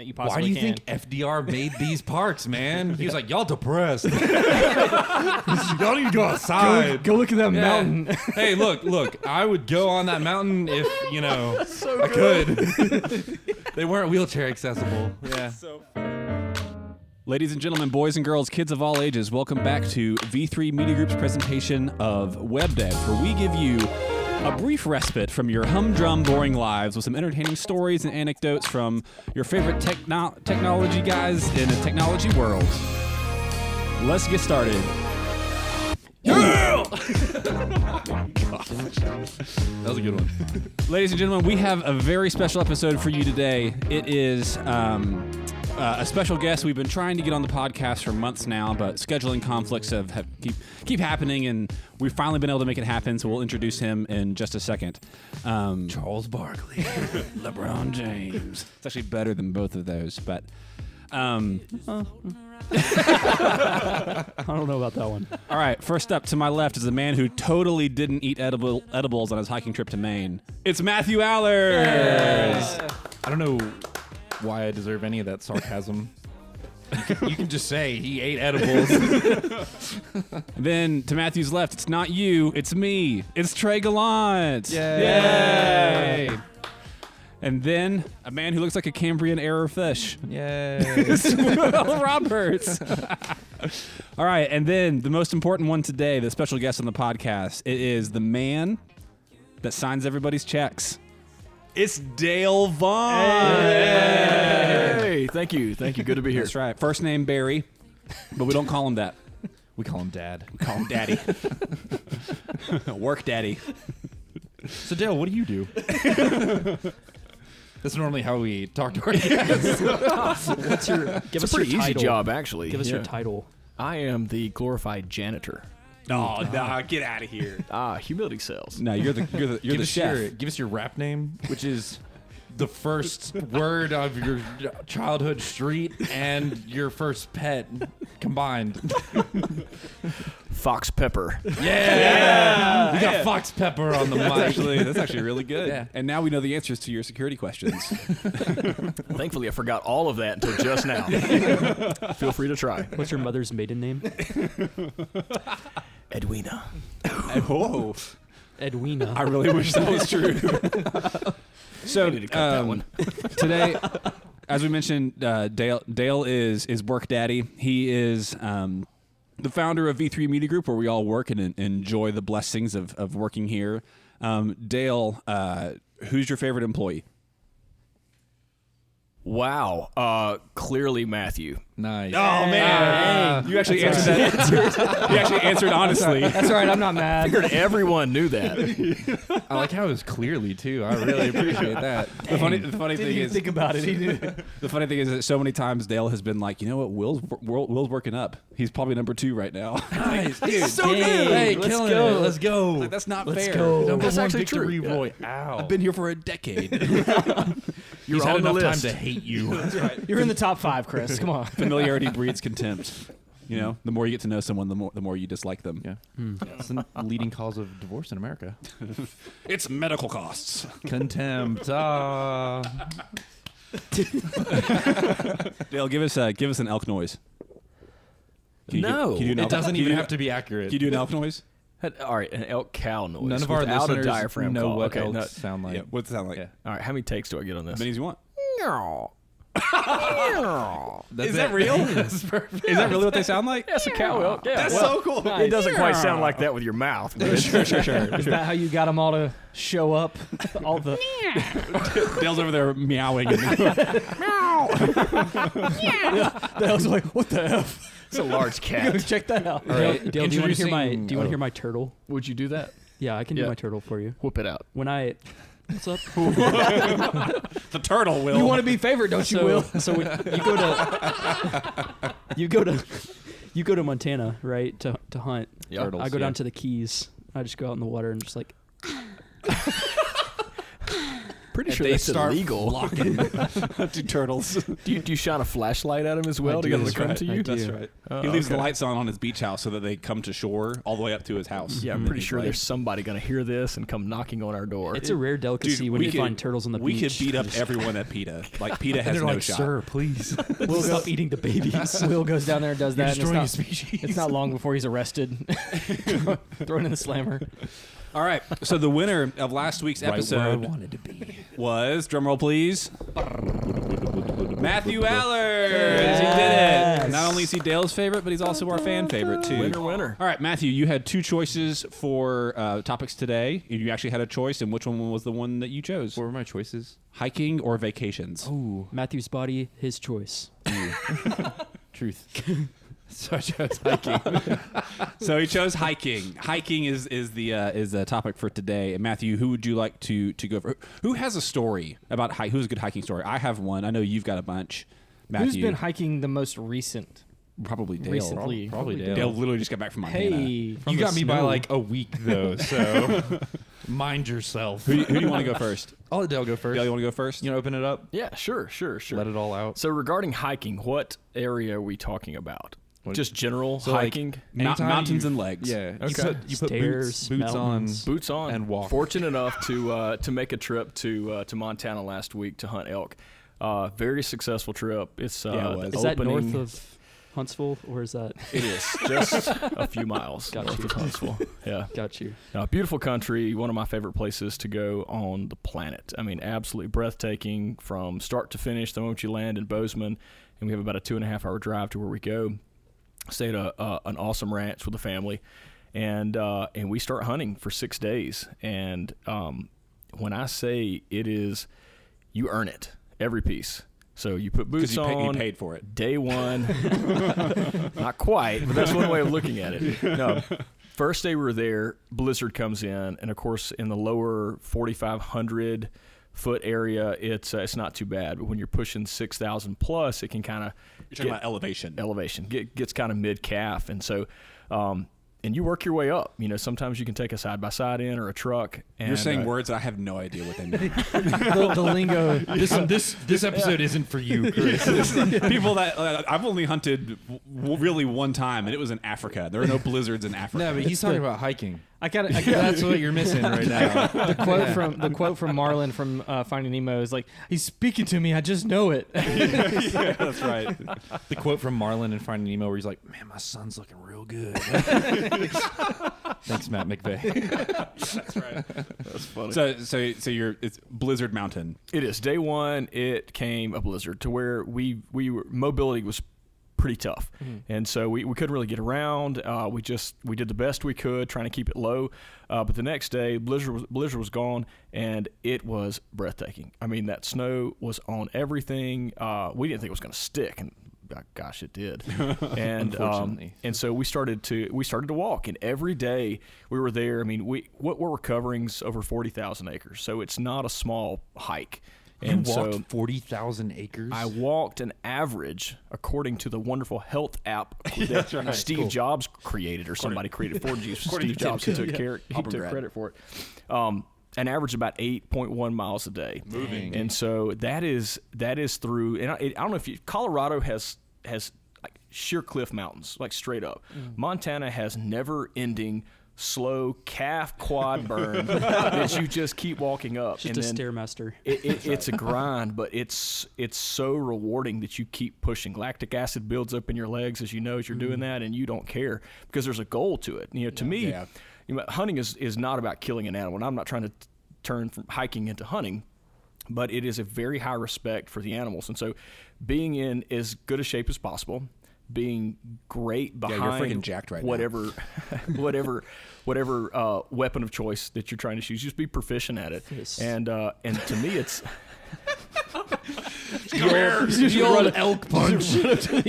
that you Why do you can. think FDR made these parks, man? He was like, y'all depressed. y'all need to go outside. Go look at that Yeah. mountain. hey, look, look. I would go on that mountain if you know I could. they weren't wheelchair accessible. Yeah. Ladies and gentlemen, boys and girls, kids of all ages, welcome back to V3 Media Group's presentation of WebDev, where we give you a brief respite from your humdrum, boring lives with some entertaining stories and anecdotes from your favorite techno- technology guys in the technology world. Let's get started. That was a good one. Ladies and gentlemen, we have a very special episode for you today. It is um, uh, a special guest we've been trying to get on the podcast for months now, but scheduling conflicts have, have keep keep happening, and we've finally been able to make it happen. So we'll introduce him in just a second. Um, Charles Barkley. LeBron James. It's actually better than both of those, but. Um, I don't know about that one. all right, first up to my left is a man who totally didn't eat edible, edibles on his hiking trip to Maine. It's Matthew Allers. I don't know why I deserve any of that sarcasm. You can, you can just say he ate edibles. Then to Matthew's left, it's not you, it's me. It's Trey Gallant. Yay. Yay. And then a man who looks like a Cambrian era fish. Yay. Will Roberts. All right, and then the most important one today, the special guest on the podcast, it is the man that signs everybody's checks. It's Dale Vaughn. Hey, thank you, thank you. Good to be here. That's right. First name Barry, but we don't call him that. we call him Dad. We call him Daddy. Work Daddy. So Dale, what do you do? That's normally how we talk to our guests. What's your give It's us a pretty your easy title. job, actually. Give us Yeah. your title. I am the glorified janitor. Oh, nah, get out of here. Ah, humility sells. No, you're the you're the you're give the us chef. Your, give us your rap name, which is the first word of your childhood street and your first pet combined. Fox Pepper. Yeah, we got Fox Pepper on the That's mic. actually that's actually really good. Yeah. And now we know the answers to your security questions. Thankfully, I forgot all of that until just now. Feel free to try. What's your mother's maiden name? Edwina. oh, Edwina. I really wish that was true. So I need to cut that um, one. today, as we mentioned, uh, Dale Dale is is work daddy. He is. Um, the founder of V3 Media Group, where we all work and en- enjoy the blessings of, of working here. Um, Dale, uh, who's your favorite employee? Wow. Uh, clearly Matthew. Nice. Oh man, you actually answered that. you actually answered honestly. That's all right. I'm not mad. Figured everyone knew that. I like how it was clearly too. I really appreciate that. The funny, the funny thing is, think about it. He knew. the funny thing is that so many times Dale has been like, you know what, Will's Will's working up. He's probably number two right now. Nice, dude. so good. Hey, Let's killing go. it. Let's go. like that's not Let's fair. go. Number That's one actually victory true. boy. Ow. I've been here for a decade. You're He's had the enough list. time to hate you. You're in the top five, Chris. Come on. Familiarity breeds contempt. You know, the more you get to know someone, the more the more you dislike them. Yeah. It's the leading cause of divorce in America. It's medical costs. Contempt. Ah. Dale, give us uh, give us an elk noise. Can you No. give- can you do an It elk- doesn't can you even do- have to be accurate. Can you do an elk noise? All right, an elk cow noise. None of our without listeners a diaphragm know call. what okay, elks no- sound like. yeah. What's it sound like? Yeah. all right, how many takes do I get on this? As many as you want. That's Is that it. real? That's perfect. Is that really what they sound like? That's a cow elk. Yeah, That's well, so cool. It doesn't quite sound like that with your mouth. but it's- sure, sure, sure. Is that how you got them all to show up? All the Dale's over there meowing. And the hell's like, what the f? It's a large cat. Check that out. All Dale, right, Dale, do you want to hear my? introducing- Do you want to oh. hear my oh. turtle? Would you do that? Yeah, I can Yeah. do my turtle for you. Whoop it out. When I, what's up? the turtle will. You want to be favorite, don't you, So- Will? So when you go to, you go to, you go to Montana, right? To to hunt. Yeah. Turtles, I go yeah. down to the Keys. I just go out in the water and just like Pretty pretty and sure they that's start illegal. flocking. Two turtles. Do you, do you shine a flashlight at him as well I to do. get him to That's come right. to you? That's right. Oh, he leaves the lights on on his beach house so that they come to shore all the way up to his house. Yeah, I'm mm-hmm. pretty sure like, there's somebody going to hear this and come knocking on our door. It's a rare delicacy when we you could- find turtles on the we beach. We could beat up everyone at PETA. Like PETA and has they're no like, shot. sir, please. We'll stop eating the babies. Will goes down there and does You're that. destroying a it's, not, species. it's not long before he's arrested, thrown in the slammer. All right. So the winner of last week's Right where I episode wanted to be. was drumroll please. Matthew Allers. He did it. Not only is he Dale's favorite, but he's also our fan favorite too. winner, winner. All right, Matthew, you had two choices for uh, topics today. You actually had a choice, and which one was the one that you chose? What were my choices? Hiking or vacations? Ooh, Matthew's body, his choice. truth. so I chose hiking. So he chose hiking. Hiking is is the uh, is the topic for today. And Matthew, who would you like to to go for? Who has a story about hike? Who's a good hiking story? I have one. I know you've got a bunch. Matthew, Who's been hiking the most recent? probably Dale. recently? Probably Dale. Dale literally just got back from Montana. Hey, you got me by like a week though, so mind yourself. Who, who do you want to go first? I'll let Dale go first. Dale, you want to go first? you want to open it up, Yeah, sure, sure, sure. let it all out. So regarding hiking, what area are we talking about? What- Just general So, like, hiking? Mou- Anytime mountains you- and legs. Yeah, you Okay. put, you put Stairs, boots, boots on. mountains. Boots on and walk. Fortunate enough to uh, to make a trip to uh, to Montana last week to hunt elk. Uh, very successful trip. It's uh, Yeah, it was. the Is that opening- north of Huntsville or is that? It is just a few miles Got north you. of Huntsville. Yeah, Got you. Uh, beautiful country. One of my favorite places to go on the planet. I mean, absolutely breathtaking from start to finish. The moment you land in Bozeman, and we have about a two and a half hour drive to where we go. Stay at a, uh, an awesome ranch with a family, and uh, and we start hunting for six days. And um, when I say it is, you earn it every piece. So you put boots you, pay, you on paid for it. day one. Not quite, but that's one way of looking at it. No. First day we were there, blizzard comes in, and of course, in the lower 4,500 foot area, it's uh, it's not too bad. But when you're pushing 6,000 plus, it can kind of You're talking about elevation. elevation get, gets kind of mid calf, and so. Um, and you work your way up. You know, sometimes you can take a side by side in or a truck. And, You're saying uh, words that I have no idea what they mean. the, the lingo. This this this episode isn't for you, Chris. People that uh, I've only hunted w- really one time, and it was in Africa. There are no blizzards in Africa. no, but he's talking about hiking. I got I got That's what you're missing right now. the quote from the quote from Marlin from uh, Finding Nemo is like, "He's speaking to me. I just know it." yeah, that's right. The quote from Marlin in Finding Nemo, where he's like, "Man, my son's looking real good." Thanks, Matt McVeigh. That's right. That's funny. So, so, so you're it's Blizzard Mountain. It is day one. It came a blizzard to where we we were mobility was pretty tough, and so we, we couldn't really get around. Uh, we just we did the best we could trying to keep it low. Uh, but the next day, blizzard was, blizzard was gone, and it was breathtaking. I mean, that snow was on everything. Uh, we didn't think it was going to stick, and uh, gosh, it did. and um, and so we started to we started to walk, and every day we were there. I mean, we what we're covering's over forty thousand acres, so it's not a small hike. You And walked so forty thousand acres. I walked an average, according to the wonderful health app that Steve Jobs created, or somebody created for Steve Steve Jobs. He took, care, he took grad. credit for it. Um, an average about 8.1 miles a day. Moving. And so that is that is through. And I, I don't know if you Colorado has has like sheer cliff mountains, like straight up. Montana has never ending. Slow calf quad burn that you just keep walking up, Just and a then stairmaster. it, it, it's a grind, but it's it's so rewarding that you keep pushing. Lactic acid builds up in your legs as you know as you're doing mm. that, and you don't care because there's a goal to it. You know, to me, Yeah. you know, hunting is is not about killing an animal. And I'm not trying to t- turn from hiking into hunting, but it is a very high respect for the animals, and so being in as good a shape as possible. Being great you're behind freaking jacked right now. whatever, whatever, whatever uh, weapon of choice that you're trying to choose, just be proficient at it. Yes. And uh, and to me, it's come here. Just old elk punch. Let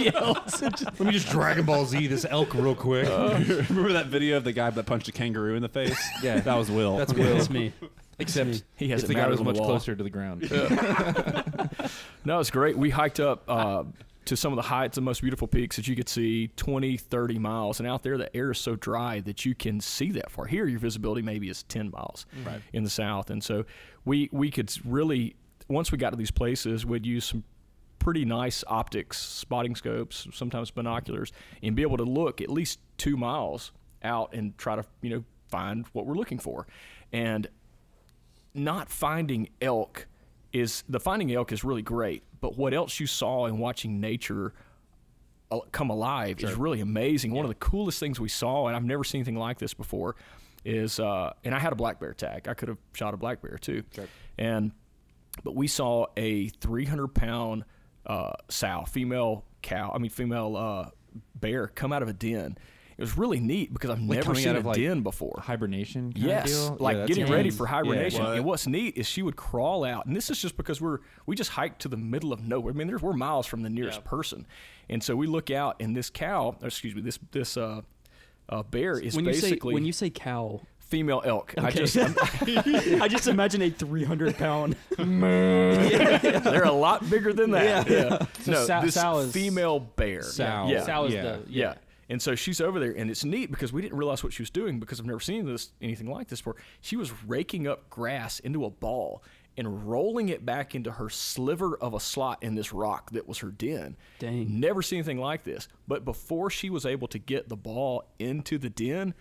me just Dragon Ball Z this elk real quick. Remember that video of the guy that punched a kangaroo in the face? Yeah. that was Will. That's Will. That's me. Except he has if it the guy mounted was much wall. closer to the ground. No, it's great. We hiked up uh, to some of the heights, the most beautiful peaks that you could see 20, 30 miles. And out there, the air is so dry that you can see that far. Here, your visibility maybe is 10 miles mm-hmm. Right. in the south. And so we, we could really, once we got to these places, we'd use some pretty nice optics, spotting scopes, sometimes binoculars, and be able to look at least two miles out and try to, you know, find what we're looking for. And not finding elk is the finding elk is really great, but what else you saw in watching nature uh, come alive is really amazing. One of the coolest things we saw, and I've never seen anything like this before, is uh, and I had a black bear tag. I could have shot a black bear too, and but we saw a 300 pound uh, sow, female cow, I mean female uh, bear come out of a den. It was really neat because I've Like never seen out a like, den before. hibernation. Kind Yes, of deal? Yeah, like that's getting ready for hibernation. What? and what's neat is she would crawl out, and this is just because we're we just hiked to the middle of nowhere. I mean, there's we're miles from the nearest person, and so we look out, and this cow, or excuse me, this this uh, uh, bear is when you say basically when you say cow, female elk. I Okay. just I'm- I just imagine a 300 pound. they're a lot bigger than that. Yeah, So no, sow- this sow is- female bear. Sow. Yeah, Sow is Yeah. the yeah. And so she's over there, and it's neat because we didn't realize what she was doing because I've never seen this anything like this before. She was raking up grass into a ball and rolling it back into her sliver of a slot in this rock that was her den. Dang. Never seen anything like this. But before she was able to get the ball into the den,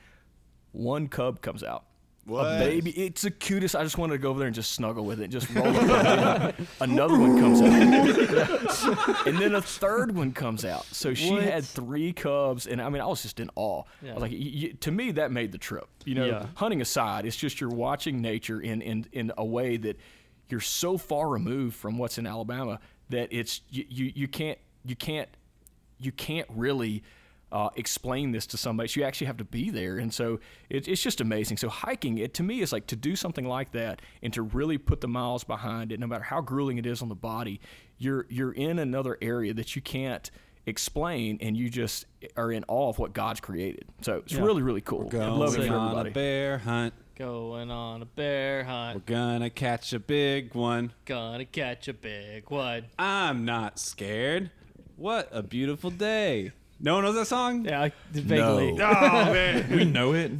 one cub comes out. What? A baby. It's the cutest. I just wanted to go over there and just snuggle with it. Just roll up. Another one comes out. and then a third one comes out. So she What? had three cubs, and I mean, I was just in awe. I Yeah. was like, y- y- to me, that made the trip. You know, Yeah. hunting aside, it's just you're watching nature in, in in a way that you're so far removed from what's in Alabama that it's you you, you can't you can't you can't really uh, explain this to somebody. So you actually have to be there, and so it, it's just amazing. So hiking, it to me is like to do something like that and to really put the miles behind it, no matter how grueling it is on the body. You're you're in another area that you can't explain, and you just are in awe of what God's created. So it's Yeah. really really cool. I love it Going for on a bear hunt. Going on a bear hunt. We're gonna catch a big one. gonna catch a big one. I'm not scared. What a beautiful day. No one knows that song? Yeah, I- vaguely. Oh man. We know it.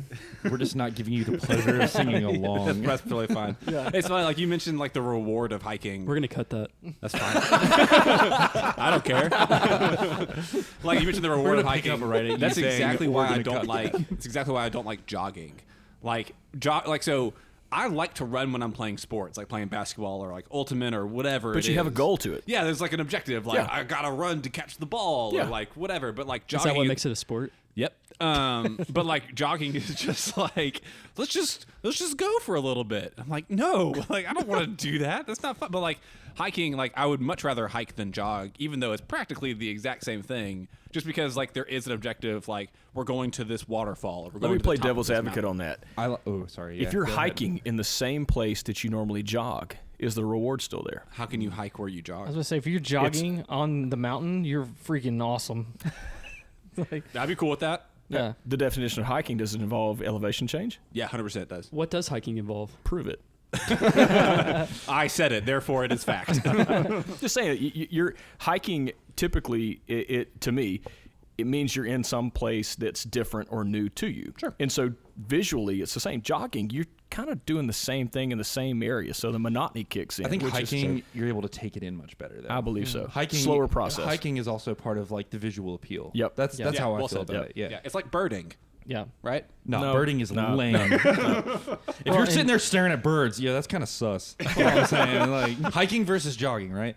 We're just not giving you the pleasure of singing along. That's totally fine. It's funny, like you mentioned, like the reward of hiking. We're gonna cut that. That's fine. I don't care. like you mentioned the reward of gonna pick hiking. up right at you That's exactly why I don't cut. like. It's exactly why I don't like jogging. Like jog, like so. I like to run when I'm playing sports, like playing basketball or like ultimate or whatever. But it you have a goal to it. Yeah, there's like an objective. Like Yeah. I gotta run to catch the ball Yeah. or like whatever. But like Is jogging, that what makes it a sport? Yep. Um, but like jogging is just like let's just let's just go for a little bit. I'm like, no, like I don't want to do that. That's not fun. But like hiking, like I would much rather hike than jog, even though it's practically the exact same thing. Just because like there is an objective, like we're going to this waterfall. Or we're Let me to play devil's advocate mountain. on that. I li- oh, sorry. if you're go ahead. hiking in the same place that you normally jog, is the reward still there? How can you hike where you jog? I was gonna say, if you're jogging on the mountain, you're freaking awesome. like, I'd be cool with that. yeah. The definition of hiking does it involve elevation change? Yeah, hundred percent does. What does hiking involve? Prove it. I said it, therefore it is fact. Just saying, y- y- you're hiking. Typically, it, it to me, it means you're in some place that's different or new to you. Sure. And so visually, it's the same. Jogging, you're kind of doing the same thing in the same area, so the monotony kicks in. I think which is- hiking, you're able to take it in much better. Though. I believe so. Mm-hmm. hiking slower process. Hiking is also part of like the visual appeal. Yep. That's Yeah. that's Yeah, how I feel said. about Yep. it. Yeah. yeah, it's like birding, Yeah. right? No, No. birding is No. lame. if Well, you're sitting there staring at birds, yeah, that's kind of sus. You know what I'm saying? Like hiking versus jogging, right?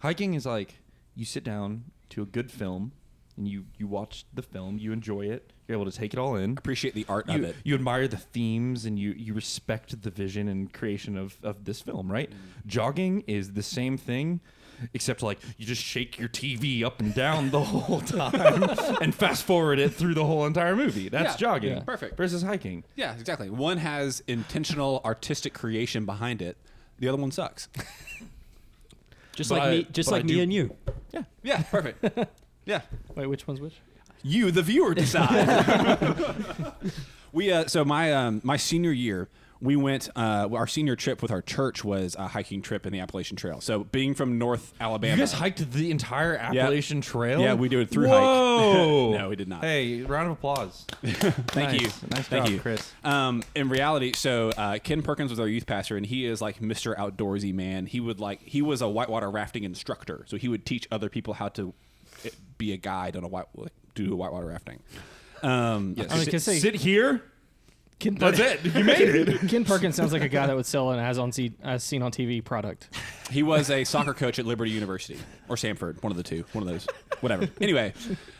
Hiking is like you sit down to a good film and you you watch the film, you enjoy it, you're able to take it all in. Appreciate the art of You, it. you admire the themes and you, you respect the vision and creation of, of this film, right? Mm. Jogging is the same thing, except like you just shake your TV up and down the whole time and fast forward it through the whole entire movie. That's Yeah, jogging. yeah. Perfect. Versus hiking. Yeah, exactly. One has intentional artistic creation behind it. The other one sucks. Just But like I- me, just but I like me do- and you. Yeah. Yeah. Perfect. yeah. Wait, which one's which? You, the viewer, decide. we uh, so my um, my senior year, we went. Uh, our senior trip with our church was a hiking trip in the Appalachian Trail. So being from North Alabama, You guys hiked the entire Appalachian Trail? Yeah, we do it through hike. Whoa! No, we did not. Hey, round of applause. Thank Nice. you. Nice Thank job, you, Chris. Um, in reality, so uh, Ken Perkins was our youth pastor, and he is like Mr. Outdoorsy man. He would like he was a whitewater rafting instructor, so he would teach other people how to be a guide on a white like, do whitewater rafting. Um, Yes. I was gonna say- Sit here. Ken, That's it. You made it. Ken Perkins sounds like a guy that would sell an as on see, as seen on TV product. He was a soccer coach at Liberty University or Samford, one of the two, one of those, whatever. Anyway,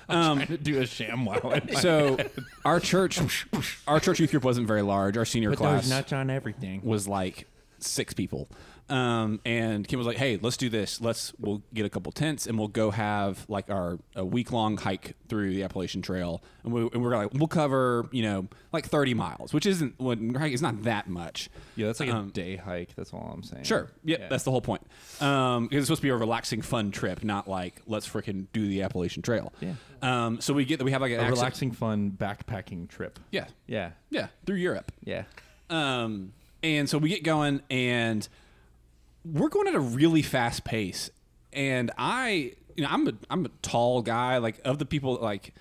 um, to do a sham wow. so our church, our church youth group wasn't very large. Our senior Put class those nuts on everything. was like six people. Um, and Kim was like, "Hey, let's do this. Let's we'll get a couple tents and we'll go have like our a week long hike through the Appalachian Trail. And, we, and we're like, we'll cover you know like thirty miles, which isn't when it's not that much. Yeah, that's like a Um, day hike. That's all I'm saying. Sure. Yep, Yeah. that's the whole point. Um, it's supposed to be a relaxing, fun trip, not like let's freaking do the Appalachian Trail. Yeah. Um, so we get that we have like a relaxing, fun backpacking trip. Yeah. Yeah. Yeah. Through Europe. Yeah. Um, and so we get going, and we're going at a really fast pace. And I, you know, I'm a I'm a tall guy. Like of the people, like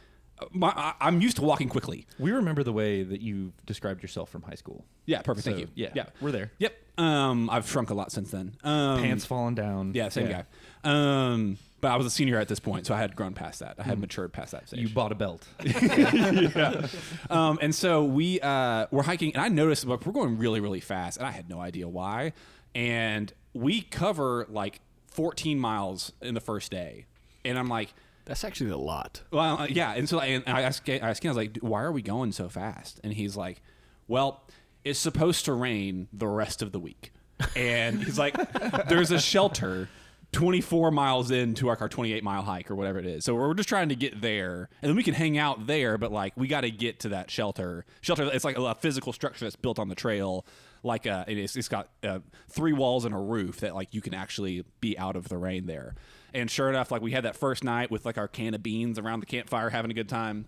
my, I, I'm used to walking quickly. We remember the way that you described yourself from high school. Yeah, perfect. So, thank you. Yeah. yeah, We're there. yep. Um, I've shrunk a lot since then. Um, Pants falling down. Yeah, same guy. Um, but I was a senior at this point, so I had grown past that. I had matured past that stage. You bought a belt. yeah. um, and so we uh, were hiking, and I noticed like, we're going really, really fast, and I had no idea why. And we cover like 14 miles in the first day, and I'm like, That's actually a lot. well, uh, yeah. And so and I asked, I asked him, I was like, why are we going so fast? And he's like, well, it's supposed to rain the rest of the week. And he's like, there's a shelter 24 miles into like our 28 mile hike or whatever it is. So we're just trying to get there and then we can hang out there, but like we got to get to that shelter. Shelter, it's like a, physical structure that's built on the trail. Like uh, it is, it's got uh, three walls and a roof that like you can actually be out of the rain there. And sure enough, like we had that first night with like our can of beans around the campfire having a good time.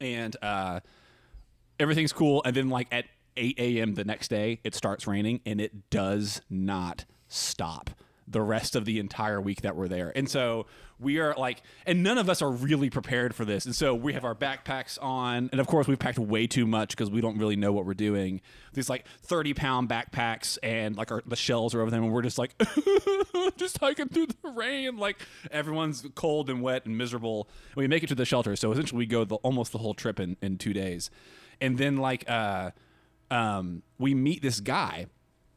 And uh, everything's cool. And then like at 8 a.m. the next day, it starts raining and it does not stop the rest of the entire week that we're there. And so we are like, and none of us are really prepared for this. And so we have our backpacks on. And of course, we've packed way too much because we don't really know what we're doing. These like 30 pound backpacks and like our, the shells are over them. And we're just like, just hiking through the rain. Like everyone's cold and wet and miserable. And we make it to the shelter. So essentially, we go the, almost the whole trip in, in two days. And then like, uh, um, we meet this guy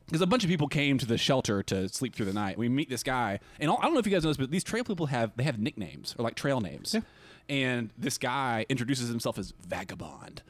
because a bunch of people came to the shelter to sleep through the night. We meet this guy, and I don't know if you guys know this, but these trail people have they have nicknames or like trail names. And this guy introduces himself as Vagabond,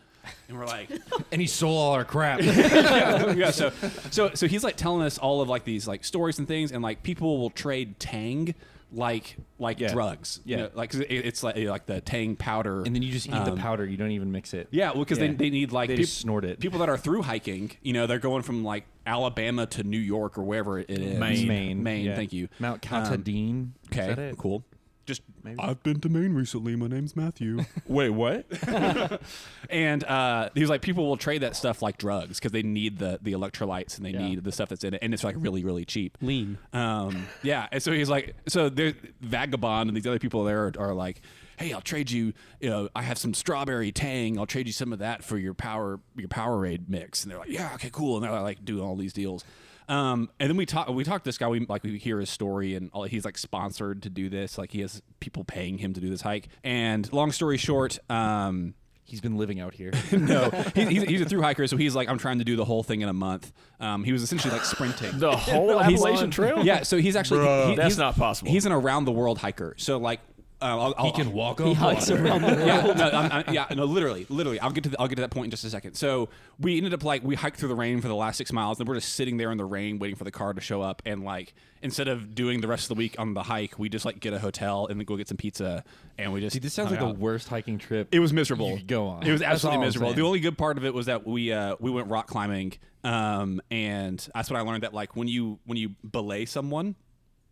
and we're like, and he stole all our crap. yeah. So, so, so he's like telling us all of like these like stories and things, and like people will trade Tang like like Yeah. drugs. You Yeah. know, like 'cause it, it's like like the Tang powder, and then you just eat the Um, powder. You don't even mix it. Yeah, well, because Yeah. they, they need like They peop- just snort it. People that are through hiking, you know, they're going from like Alabama to New York or wherever it is. Maine. Maine. Maine. Yeah. Thank you. Mount Um, Katahdin. Is Okay, that it? cool. Just Maybe. I've been to Maine recently. My name's Matthew. Wait, what? and uh, he was like, people will trade that stuff like drugs because they need the the electrolytes and they Yeah. need the stuff that's in it, and it's like really really cheap. Lean. Um, yeah, and so he's like, so there, Vagabond and these other people there are, are like, hey, I'll trade you, you know, I have some strawberry tang, I'll trade you some of that for your power your Powerade mix, and they're like, yeah, okay, cool, and they're like doing all these deals. Um, and then we talk, we talk to this guy, we like we hear his story, and all, he's like sponsored to do this, like he has people paying him to do this hike. And long story short, um, He's been living out here. no, he, he's, he's a through hiker, so he's like, I'm trying to do the whole thing in a month. Um, he was essentially like sprinting. The whole He's- Appalachian Trail? Yeah, so he's actually Bruh. he- That's he's- not possible. He's an around the world hiker. So like, I'll, I'll, he can walk on He hikes water. around the world. yeah, no, I'm, I'm- yeah, no, literally, literally. I'll get to the, I'll get to that point in just a second. So we ended up like we hiked through the rain for the last six miles, and we're just sitting there in the rain waiting for the car to show up. And like instead of doing the rest of the week on the hike, we just like get a hotel and then go get some pizza, and we just. See, this sounds like hung the worst hiking trip. It was miserable. You could go on. It was absolutely miserable. The only good part of it was that we uh, we went rock climbing, um, and that's when I learned that like when you when you belay someone,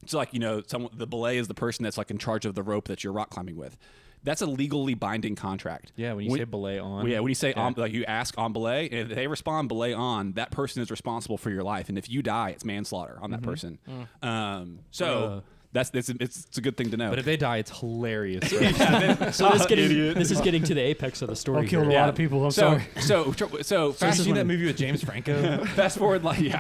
So like you know, someone the belay is the person that's like in charge of the rope that you're rock climbing with. That's a legally binding contract. Yeah, when you say belay on. yeah, when you say Yeah. on, like you ask on belay, and if they respond belay on, that person is responsible for your life, and if you die, it's manslaughter on that mm-hmm. person. Mm. Um, so uh. that's it's, it's it's a good thing to know. But if they die, it's hilarious. So this, getting, this is getting to the apex of the story. I killed a here. lot of people. I'm so sorry. so so so Have fast you seen that movie with James Franco? fast forward like yeah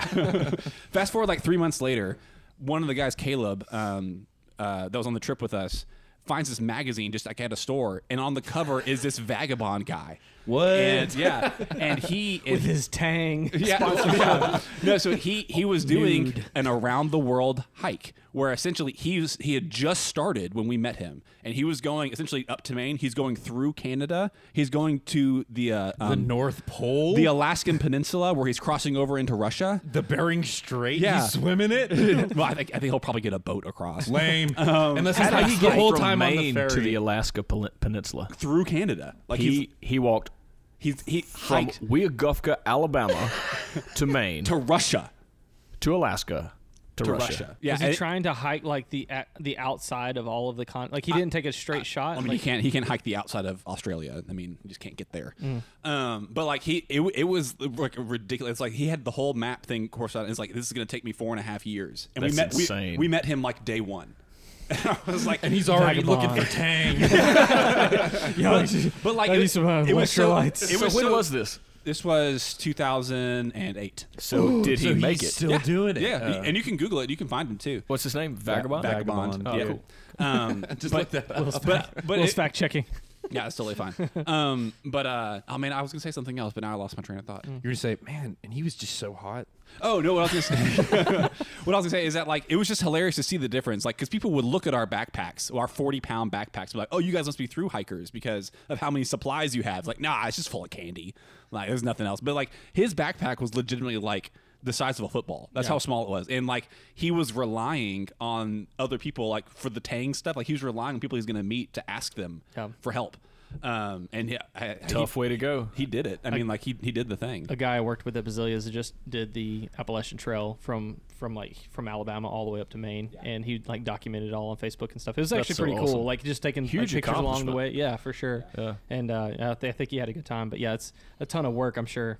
fast forward like three months later one of the guys caleb um, uh, that was on the trip with us finds this magazine just like at a store and on the cover is this vagabond guy What? and yeah and he With his tang. yeah, yeah. no so he he was doing an around the world hike where essentially he was he had just started when we met him and he was going essentially up to maine he's going through canada he's going to the uh, the um, North Pole? the Alaskan Peninsula, where he's crossing over into Russia. the Bering Strait? Yeah. You swim in it? well, I think, I think he'll probably get a boat across Lame. Unless he's How like he the get whole from time on the Maine ferry. to the Alaska Peninsula? through Canada. Like He he walked he's he from hiked Weogufka, Alabama, to Maine to Russia. to Alaska to, To Russia. Russia. Yeah, is he and- trying to hike like the a- the outside of all of the con? Like he didn't take a straight shot. I mean, like, he can't he can't hike the outside of Australia. I mean, you just can't get there. Mm. Um, but like he, it, it was like ridiculous. It's like he had the whole map thing course out. And it's like this is going to take me four and a half years. And we met we, insane. we met him like day one. I was like, and he's already looking for Tang. yeah, but like I it, need some, uh, it was so, electrolytes. it so when was this? This was 2008. So did he so make he's it? still yeah, doing it. Yeah, Uh, and you can Google it. You can find him too. What's his name? Vagabond. Vagabond. Vagabond. Yeah. Oh, cool. Um, Just but, look that up. but but Will's it- fact checking. yeah, it's totally fine. Um, but uh, oh man, I was gonna say something else, but now I lost my train of thought. You're gonna say, man, and he was just so hot. Oh no, what I was gonna say, what I was gonna say is that like it was just hilarious to see the difference, like because people would look at our backpacks, our forty pound backpacks, and be like, oh, you guys must be through hikers because of how many supplies you have. Like, nah, it's just full of candy. Like, there's nothing else. But like his backpack was legitimately like the size of a football. That's how small it was, and like he was relying on other people, like for the Tang stuff. Like he was relying on people he's gonna meet to ask them Yeah. for help. Um, and yeah, I- Tough he, way to go. he did it. I mean, like he he did the thing. A guy I worked with at Bazilia's just did the Appalachian Trail from from like from Alabama all the way up to Maine, and he like documented it all on Facebook and stuff. It was That's actually so pretty awesome. cool. Like just taking like, Huge pictures along the way. Yeah, for sure. Yeah. And uh, I, th- I think he had a good time. But yeah, it's a ton of work. I'm sure.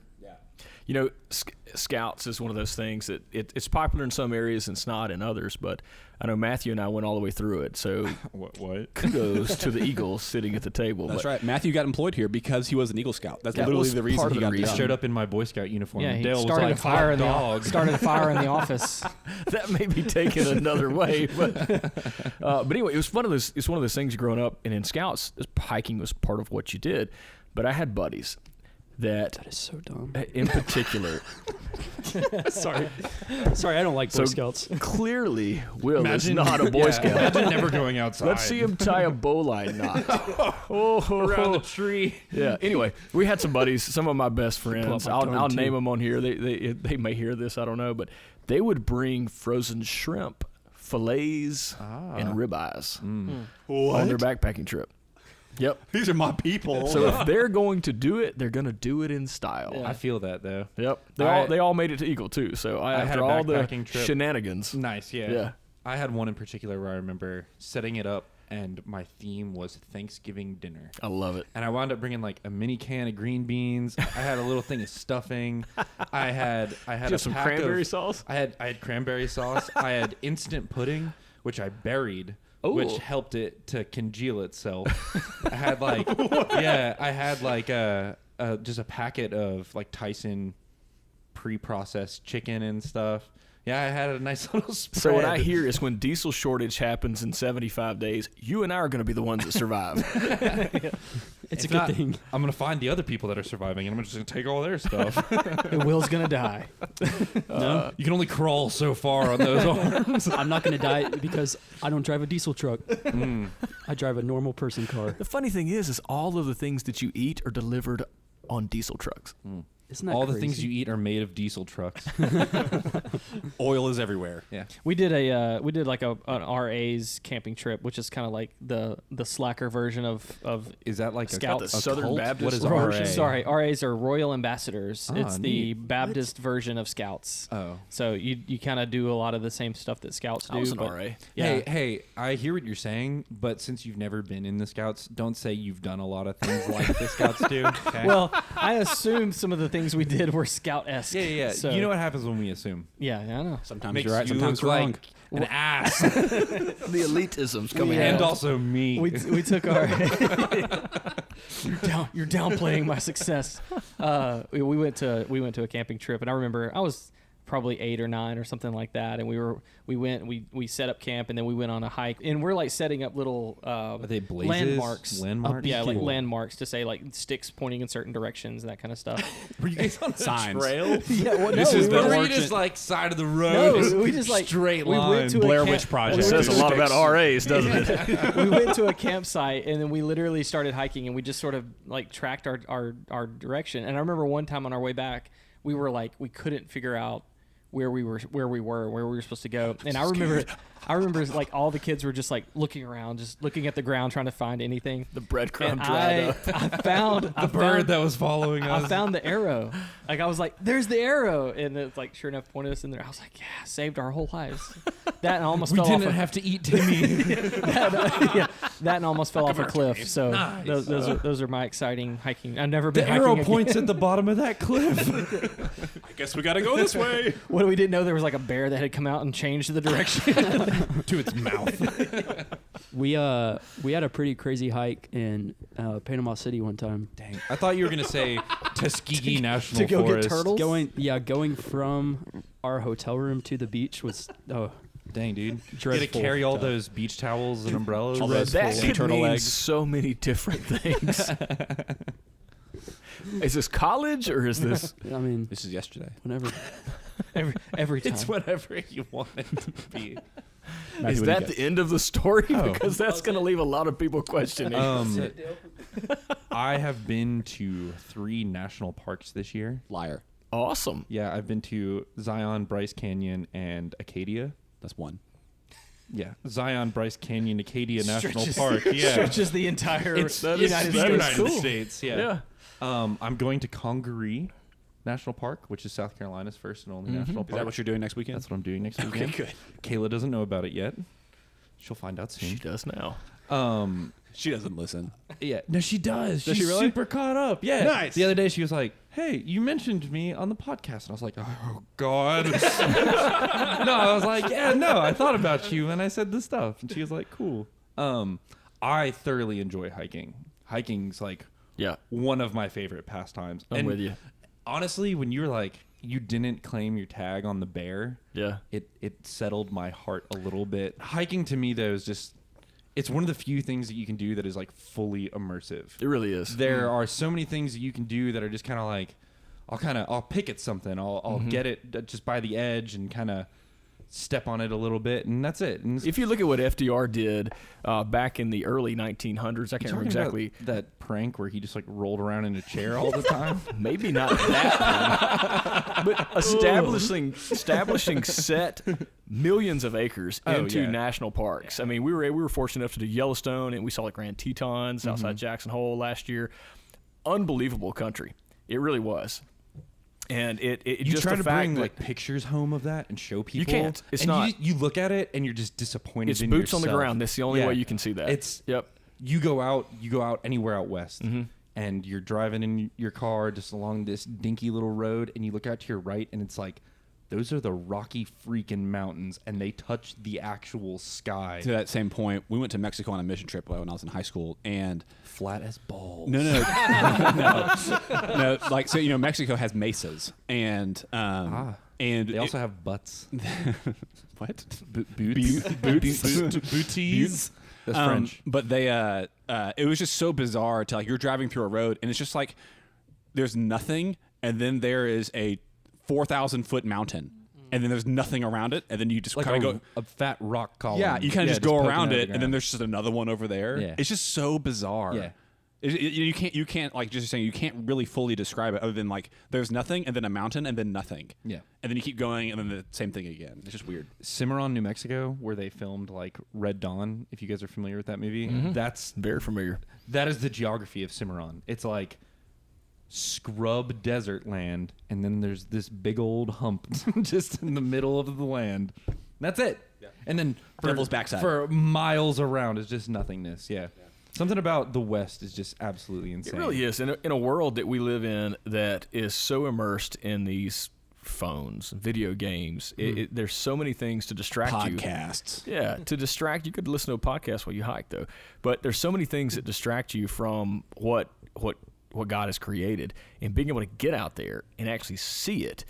You know, sc- Scouts is one of those things that it, it's popular in some areas and it's not in others. But I know Matthew and I went all the way through it, so What? What? kudos to the Eagles sitting at the table. That's but right. Matthew got employed here because he was an Eagle Scout. That's That literally the reason he the got the reason. Showed up in my Boy Scout uniform. Yeah, and he Dale started was a fire in the dog. started a fire in the office. that may be taken another way. But uh, but anyway, it was one of those. It's one of those things growing up, and in Scouts, hiking was part of what you did. But I had buddies that, That is so dumb. in particular, Sorry, sorry, I don't like Boy So- Scouts. clearly Will Imagine is not a Boy yeah, Scout. Imagine never going outside. Let's see him tie a bowline knot. oh, around the tree. yeah. Anyway, we had some buddies, some of my best friends. I'll, I'll name them on here. They, they they may hear this. I don't know, but they would bring frozen shrimp, fillets, ah. and ribeyes mm. on their backpacking trip. Yep. These are my people. So if they're going to do it, they're going to do it in style. Yeah. I feel that though. Yep. They I- all they all made it to Eagle too. So I, I had after a all the backpacking trip. shenanigans. Nice, yeah. Yeah. I had one in particular where I remember setting it up, and my theme was Thanksgiving dinner. I love it. And I wound up bringing like a mini can of green beans. I had a little thing of stuffing. I had I had Did a have some pack cranberry of- sauce? I had I had cranberry sauce. I had instant pudding, which I buried, Ooh. which helped it to congeal itself. I had like yeah, I had like a, a just a packet of like Tyson pre-processed chicken and stuff. Yeah, I had a nice little spread. So what I hear is when diesel shortage happens in 75 days, you and I are going to be the ones that survive. It's If a good not, thing. I'm gonna find the other people that are surviving, and I'm just gonna take all their stuff. And Will's gonna die. No, you can only crawl so far on those arms. I'm not gonna die because I don't drive a diesel truck. Mm. I drive a normal person car. the funny thing is, is all of the things that you eat are delivered on diesel trucks. Isn't that All the things crazy? you eat are made of diesel trucks. Oil is everywhere. yeah. We did a uh, we did like a an RA's camping trip, which is kind of like the the slacker version of of Is that like Scout- a, the a Southern cult? Baptist What is version. RA? Sorry, RAs are Royal Ambassadors. Ah, it's the neat. Baptist version of Scouts. Oh. So you you kind of do a lot of the same stuff that Scouts do. I was an but RA. Yeah. Hey, hey, I hear what you're saying, but since you've never been in the Scouts, don't say you've done a lot of things like the Scouts do. Okay? Well, I assume some of the things we did were Scout esque. yeah, yeah, yeah. So, you know what happens when we assume? Yeah, yeah, I know. Sometimes Makes you're right, you sometimes look you're wrong. like an ass, The elitism's coming Yeah. and also me. we, we took our you're down you're downplaying my success. Uh, we, we went to we went to a camping trip, and I remember I was probably eight or nine or something like that, and we were we went we we set up camp, and then we went on a hike, and we're like setting up little uh, Are they blazes? landmarks, Landmarks? yeah, like Cool. landmarks to say like sticks pointing in certain directions, that kind of stuff. Were you guys on a Signs. trail? yeah, well, This is we the were- Or were just like side of the road? No, we just like straight we line. went to a Blair camp- Witch Project. It says a lot about RAs, doesn't it? we went to a campsite and then we literally started hiking and we just sort of like tracked our, our, our direction. And I remember one time on our way back, we were like we couldn't figure out where we were where we were where we were supposed to go. And I remember I remember like all the kids were just like looking around, just looking at the ground trying to find anything. The breadcrumb And dried I, up. I found I the bird found, that was following us I found the arrow. Like I was like, "There's the arrow," and it's like sure enough pointed us in there. I was like, "Yeah, saved our whole lives." That and I almost we fell didn't off. a- have to eat Timmy. that, yeah, that and almost fell off a cliff. So Nice. those, those are those are my exciting hiking. I've never been the hiking arrow again. points at the bottom of that cliff. I guess we got to go this way. What we didn't know there was like a bear that had come out and changed the direction. to its mouth. We uh we had a pretty crazy hike in uh, Panama City one time. Dang. I thought you were gonna say Tuskegee National to go get Forest. turtles? Going yeah, going from our hotel room to the beach was oh Dang, dude. You had to carry all those beach towels and umbrellas. All those that full could turtle mean eggs. so many different things. is this college or is this? I mean This is yesterday. whenever every every time. It's whatever you want it to be. Matthew, is what do you that guess? the end of the story? Oh. Because that's going to leave a lot of people questioning. Um, I have been to three national parks this year. liar? awesome. Yeah, I've been to Zion, Bryce Canyon, and Acadia. That's one. Yeah, Zion, Bryce Canyon, Acadia National Park. Yeah, stretches the entire it's that it's is- the that is United cool. States. Yeah. Yeah. Um, I'm going to Congaree National Park, which is South Carolina's first and only national park. Is that what you're doing next weekend? That's what I'm doing next Okay, weekend. good. Kayla doesn't know about it yet. She'll find out soon. She does now. Um, She doesn't listen. yeah, no, she does. Does She's she really? super caught up. Yeah, Nice. The other day, she was like, "Hey, you mentioned me on the podcast," and I was like, "Oh God." no, I was like, "Yeah, no, I thought about you and I said this stuff," and she was like, "Cool." Um, I thoroughly enjoy hiking. Hiking's like Yeah. one of my favorite pastimes. I'm And with you. Honestly, when you were like, you didn't claim your tag on the bear, Yeah. it it settled my heart a little bit. Hiking to me though is just it's one of the few things that you can do that is like fully immersive. It really is. There are so many things that you can do that are just kind of like I'll kind of I'll pick at something. I'll I'll get it uh, just by the edge and kind of step on it a little bit and that's it. And If you look at what FDR did uh, back in the early 1900s, I can't remember exactly. that prank where he just like rolled around in a chair all the time. Maybe not that, one. but establishing establishing set millions of acres Oh, into yeah. national parks. I mean, we were we were fortunate enough to do Yellowstone, and we saw the Grand Tetons Mm-hmm. outside Jackson Hole last year. Unbelievable country, it really was. And it, it you just try to bring like pictures home of that and show people. You can't. It's and not. You, you look at it and you're just disappointed. it's in boots on the ground. That's the only Yeah. way you can see that. It's yep. you go out you go out anywhere out west Mm-hmm. and you're driving in your car just along this dinky little road and you look out to your right and it's like those are the rocky freaking mountains and they touch the actual sky. To that same point, we went to Mexico on a mission trip when I was in high school, and flat as balls. No, no, no, no, no, like so, you know, Mexico has mesas, and um, Ah. and they it- also have butts. What? Bo- boots? Boots? booties? That's Um, french. But they, uh, uh, it was just so bizarre to like you're driving through a road and it's just like there's nothing, and then there is a four thousand foot mountain, and then there's nothing around it, and then you just like kind of go. a fat rock column Yeah, you kind of just go around it, the and then there's just another one over there. Yeah. It's just so bizarre. yeah It- it- you can't you can't like just saying you can't really fully describe it other than like there's nothing and then a mountain and then nothing. Yeah. And then you keep going and then the same thing again. It's just weird. Cimarron, New Mexico, where they filmed like Red Dawn. If you guys are familiar with that movie, mm-hmm. that's Very familiar. that is the geography of Cimarron. It's like scrub desert land, and then there's this big old hump just in the middle of the land. That's it. Yeah. And then for, Devil's backside. for miles around is just nothingness. Yeah. Something about the West is just absolutely insane. It really is. In a, in a world that we live in that is so immersed in these phones, video games, it, mm-hmm. it, there's so many things to distract you. Podcasts. Yeah, to distract you could listen to a podcast while you hike though. But there's so many things that distract you from what what what God has created and being able to get out there and actually see it.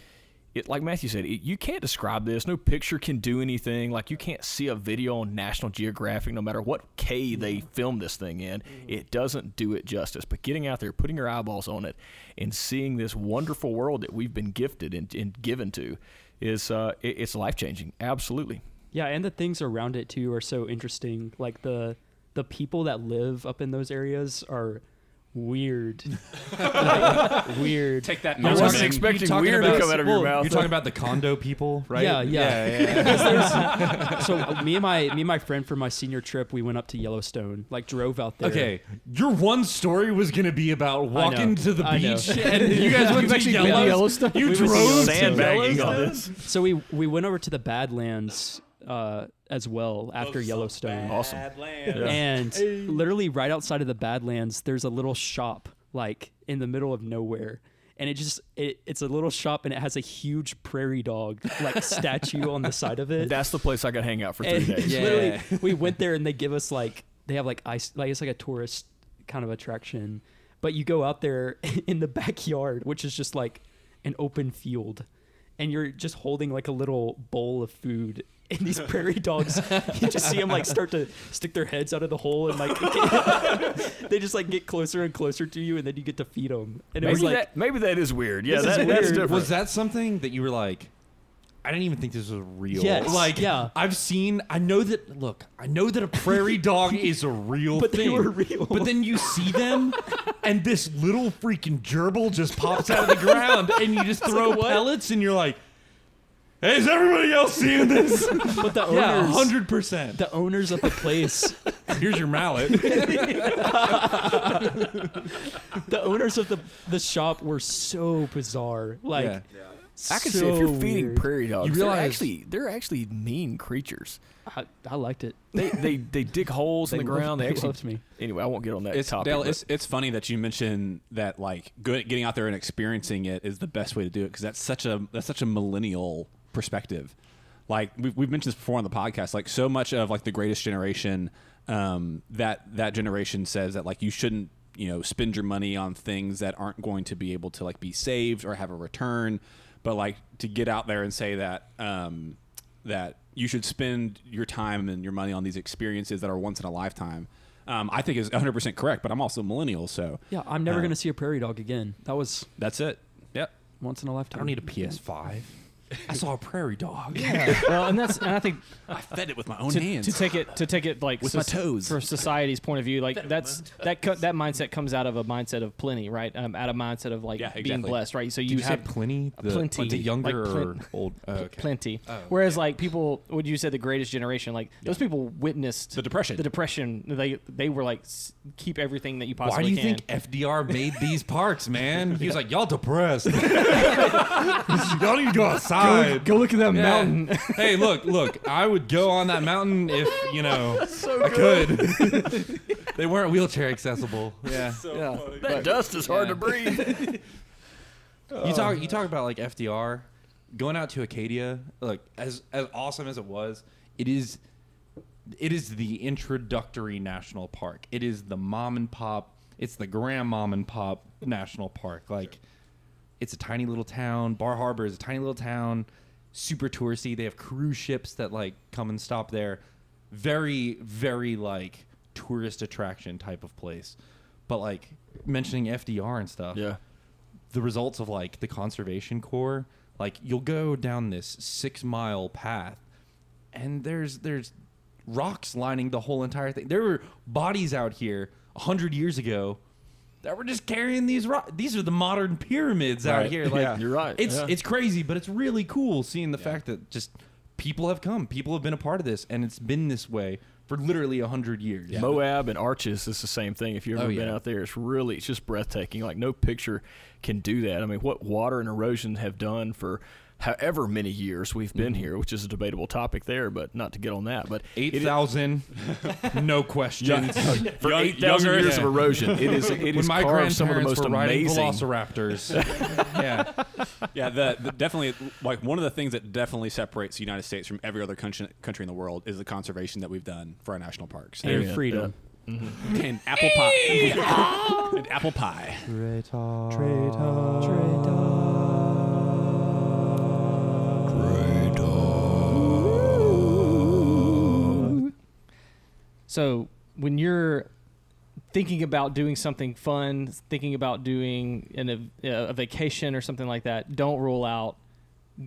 It like Matthew said, it, you can't describe this. No picture can do anything. Like you can't see a video on National Geographic no matter what K they filmed this thing in. It doesn't do it justice. But getting out there, putting your eyeballs on it and seeing this wonderful world that we've been gifted and, and given to is uh, it, it's life-changing. Absolutely. Yeah, and the things around it too are so interesting. Like the the people that live up in those areas are weird. Like, weird. Take that. I wasn't expecting talking weird to come out of well, your mouth. You're talking about the condo people, right? Yeah, yeah. yeah. Because there's- so me and my me and my friend for my senior trip, we went up to Yellowstone. Like drove out there. Okay, your one story was gonna be about walking to the I know. beach, and you guys went to actually been to Yellowstone. Yellowstone? You We drove to sandbagging Yellowstone? on this. So we we went over to the Badlands uh, as well after Yellowstone. Awesome. And literally right outside of the Badlands, there's a little shop like in the middle of nowhere. And it just it, it's a little shop and it has a huge prairie dog like statue on the side of it. That's the place I could hang out for three and days. Yeah. literally we went there and they give us like they have like ice like it's like a tourist kind of attraction. But you go out there in the backyard, which is just like an open field, and you're just holding like a little bowl of food. And these prairie dogs, you just see them like start to stick their heads out of the hole, and like they just like get closer and closer to you, and then you get to feed them. And it Maybe was like, that maybe that is weird. Yeah, This is that, that's different. Was that something that you were like? I didn't even think this was real. Yes, like yeah. I've seen. I know that. Look, I know that a prairie dog is a real But they thing. were real. But then you see them, and this little freaking gerbil just pops out of the ground, and you just throw pellets, and you're like, "Hey, is everybody else seeing this?" but the yeah, owners, hundred percent. the owners of the place Here's your mallet. the owners of the the shop were so bizarre. Like, Yeah. I can so see if you're feeding weird. prairie dogs, You realize- they're actually they're actually mean creatures. I, I liked it. They they they dig holes in They the ground. loved- They they actually loved me. Anyway, I won't get on that It's, topic. Dale, but- it's, it's funny that you mentioned that like good, getting out there and experiencing it is the best way to do it because that's such a that's such a millennial perspective. Like we've, we've mentioned this before on the podcast, like so much of like the greatest generation, um, that that generation says that like you shouldn't you know spend your money on things that aren't going to be able to like be saved or have a return, but like to get out there and say that um, that you should spend your time and your money on these experiences that are once in a lifetime. Um, I think is 100% correct, but I'm also a millennial, so Yeah, I'm never Uh, gonna see a prairie dog again. That was that's it. Yep. once in a lifetime. I don't need a PS5. I saw a prairie dog. Yeah. well, and that's and I think I fed it with my own to, hands. to take it to take it like With my toes. for society's point of view like that's that co- that mindset comes out of a mindset of plenty right um, out of mindset of like Yeah, being blessed right so you you, have plenty? The, plenty, The younger like or plen- old? Oh, okay. plenty whereas like people would you say the greatest generation like those people witnessed The depression. the depression they they were like keep everything that you possibly. Why do you can think FDR made these parks, man? He was like, y'all depressed. y'all need to go outside. Go look at that Yeah. mountain hey, look, look. I would go on that mountain if you know I could. they weren't wheelchair accessible. Yeah. yeah that dust is hard yeah. to breathe. You talk. Uh. You talk about like FDR going out to Acadia. Look, as as awesome as it was, it is. It is the introductory national park. It is the mom and pop. It's the grandmom and pop national park. Like, it's a tiny little town. Bar Harbor is a tiny little town. Super touristy. They have cruise ships that like come and stop there. Very, very like tourist attraction type of place. But like mentioning FDR and stuff yeah. the results of like the conservation corps like you'll go down this six mile path and there's there's rocks lining the whole entire thing there were bodies out here a hundred years ago that were just carrying these ro- these are the modern pyramids out Right. here like Yeah. You're right. it's yeah. it's crazy but it's really cool seeing the fact that just people have come people have been a part of this and it's been this way for literally a hundred years Moab and Arches is the same thing. If you've oh, ever Oh, been yeah. out there, it's really it's just breathtaking. Like no picture can do that. I mean, what water and erosion have done for however many years we've been Mm-hmm. here, which is a debatable topic there, but not to get on that. But 8000 no questions for Young- eight thousand younger- years of erosion, it is it when is my carved some of the most were amazing. velociraptors yeah Yeah, the, the definitely like one of the things that definitely separates the United States from every other country country in the world is the conservation that we've done for our national parks and Yeah, freedom. and apple pie and apple pie. So when you're thinking about doing something fun, thinking about doing an, a, a vacation or something like that, don't rule out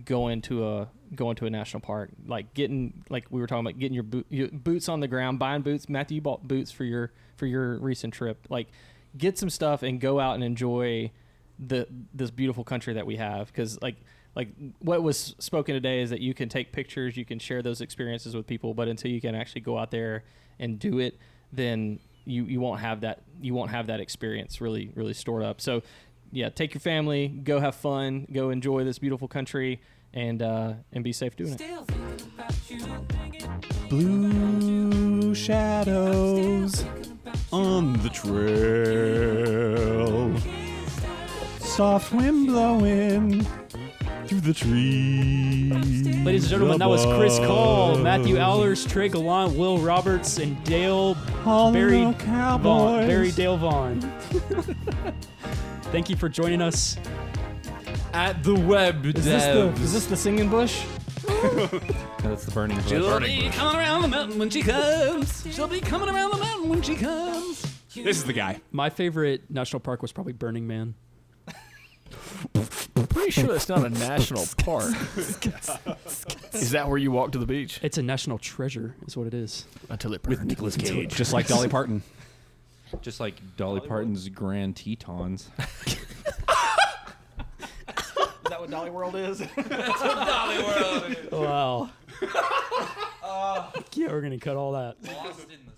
going to a going to a national park. Like getting like we were talking about getting your, your boots on the ground, buying boots. Matthew, you bought boots for your for your recent trip. Like get some stuff and go out and enjoy the this beautiful country that we have because like like what was spoken today is that you can take pictures you can share those experiences with people but until you can actually go out there and do it then you you won't have that you won't have that experience really really stored up so yeah take your family go have fun go enjoy this beautiful country and uh and be safe doing it Blue shadows on the trail. Soft wind blowing through the trees. Ladies and gentlemen, that was Chris Cole. Matthew Allers, Trey Gallant, Will Roberts, and Dale All Barry little Vaughn. Barry Dale Vaughn. Thank you for joining us. at the web is this the is this the singing bush that's the burning bush. She'll be coming around the mountain when she comes. She'll be coming around the mountain when she comes. This is the guy. My favorite national park was probably Burning Man. Pretty sure that's not a national park. is that where you walk to the beach It's a national treasure, is what it is. until it burned? Nicolas Cage. Just like Dolly Parton. Just like Dolly Parton's Grand Tetons. is that what dolly world is Wow. yeah, we're gonna cut all that. Lost in the